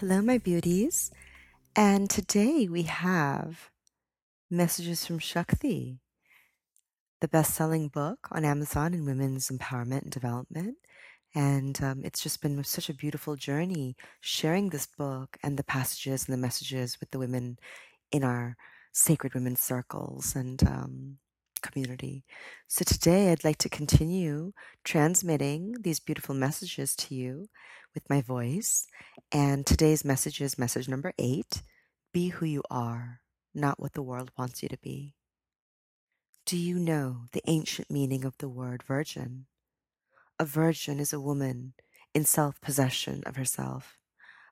Hello, my beauties. And today we have Messages from Shakti, the best selling book on Amazon in women's empowerment and development. And um, it's just been such a beautiful journey sharing this book and the passages and the messages with the women in our sacred women's circles and um, community. So today I'd like to continue transmitting these beautiful messages to you with my voice. And today's message is message number eight Be who you are, not what the world wants you to be. Do you know the ancient meaning of the word virgin? A virgin is a woman in self possession of herself,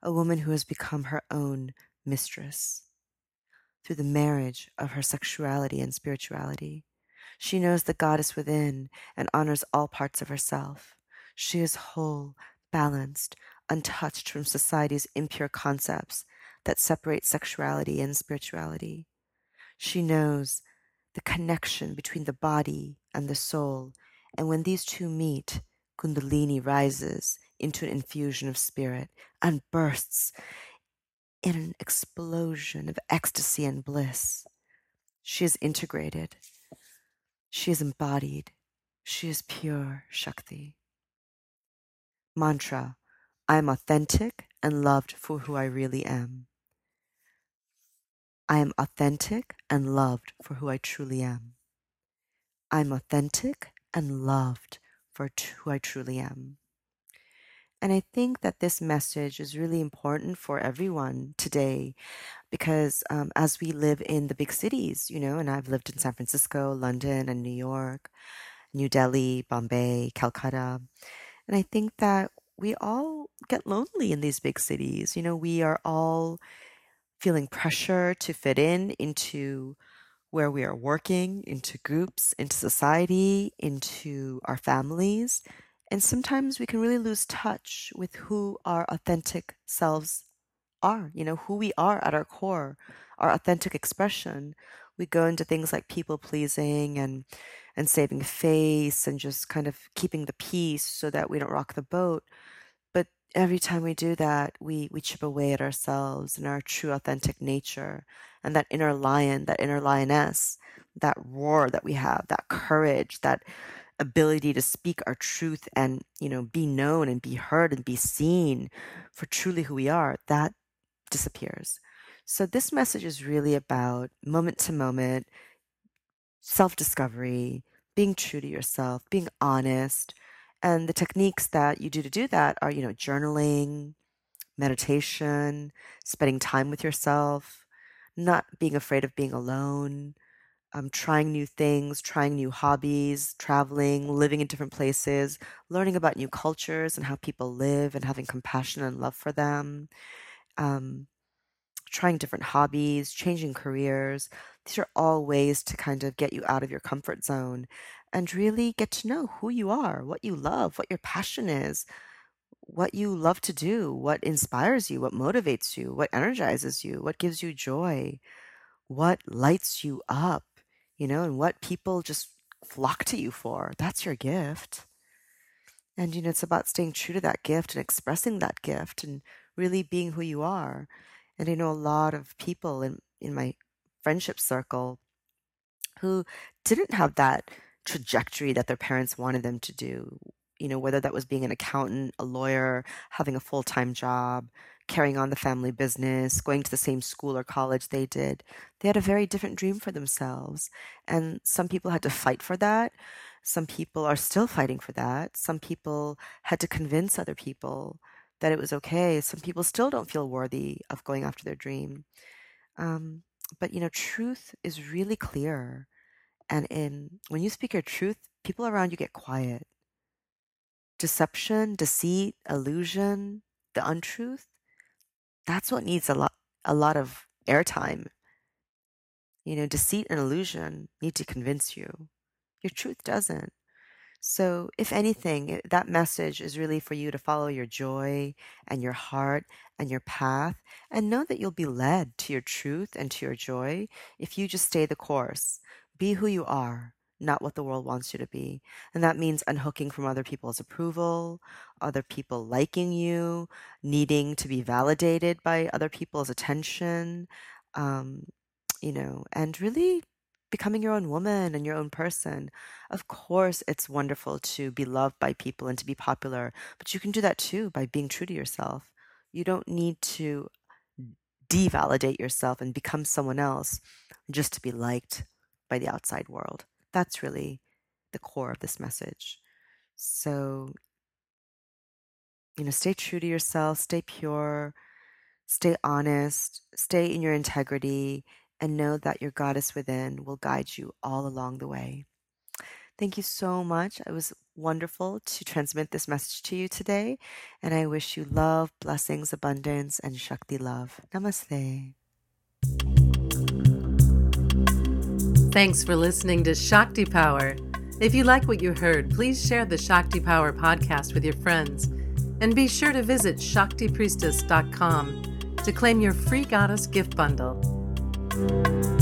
a woman who has become her own mistress. Through the marriage of her sexuality and spirituality, she knows the goddess within and honors all parts of herself. She is whole, balanced, untouched from society's impure concepts that separate sexuality and spirituality. She knows the connection between the body and the soul, and when these two meet, Kundalini rises into an infusion of spirit and bursts in an explosion of ecstasy and bliss. She is integrated. She is embodied. She is pure Shakti. Mantra I am authentic and loved for who I really am. I am authentic and loved for who I truly am. I'm authentic and loved for who I truly am. And I think that this message is really important for everyone today because um, as we live in the big cities, you know, and I've lived in San Francisco, London, and New York, New Delhi, Bombay, Calcutta. And I think that we all get lonely in these big cities. You know, we are all feeling pressure to fit in into where we are working, into groups, into society, into our families. And sometimes we can really lose touch with who our authentic selves are, you know, who we are at our core, our authentic expression. We go into things like people pleasing and and saving face and just kind of keeping the peace so that we don't rock the boat. But every time we do that, we we chip away at ourselves and our true authentic nature and that inner lion, that inner lioness, that roar that we have, that courage, that ability to speak our truth and you know be known and be heard and be seen for truly who we are that disappears. So this message is really about moment to moment self-discovery being true to yourself being honest and the techniques that you do to do that are you know journaling meditation spending time with yourself not being afraid of being alone um, trying new things, trying new hobbies, traveling, living in different places, learning about new cultures and how people live, and having compassion and love for them, um, trying different hobbies, changing careers. These are all ways to kind of get you out of your comfort zone and really get to know who you are, what you love, what your passion is, what you love to do, what inspires you, what motivates you, what energizes you, what gives you joy, what lights you up you know, and what people just flock to you for. That's your gift. And, you know, it's about staying true to that gift and expressing that gift and really being who you are. And I know a lot of people in, in my friendship circle who didn't have that trajectory that their parents wanted them to do. You know, whether that was being an accountant, a lawyer, having a full time job, carrying on the family business, going to the same school or college they did. They had a very different dream for themselves. And some people had to fight for that. Some people are still fighting for that. Some people had to convince other people that it was okay. Some people still don't feel worthy of going after their dream. Um, but you know, truth is really clear. And in when you speak your truth, people around you get quiet. deception, deceit, illusion, the untruth, that's what needs a lot a lot of airtime. You know, deceit and illusion need to convince you. Your truth doesn't. So, if anything, that message is really for you to follow your joy and your heart and your path and know that you'll be led to your truth and to your joy if you just stay the course. Be who you are, not what the world wants you to be. And that means unhooking from other people's approval, other people liking you, needing to be validated by other people's attention, um, you know, and really becoming your own woman and your own person. Of course, it's wonderful to be loved by people and to be popular, but you can do that too by being true to yourself. You don't need to devalidate yourself and become someone else just to be liked by the outside world. That's really the core of this message. So, you know, stay true to yourself, stay pure, stay honest, stay in your integrity, and know that your goddess within will guide you all along the way. Thank you so much. It was wonderful to transmit this message to you today, and I wish you love, blessings, abundance, and Shakti love. Namaste. Thanks for listening to Shakti Power. If you like what you heard, please share the Shakti Power podcast with your friends. And be sure to visit ShaktiPriestess.com to claim your free goddess gift bundle. You.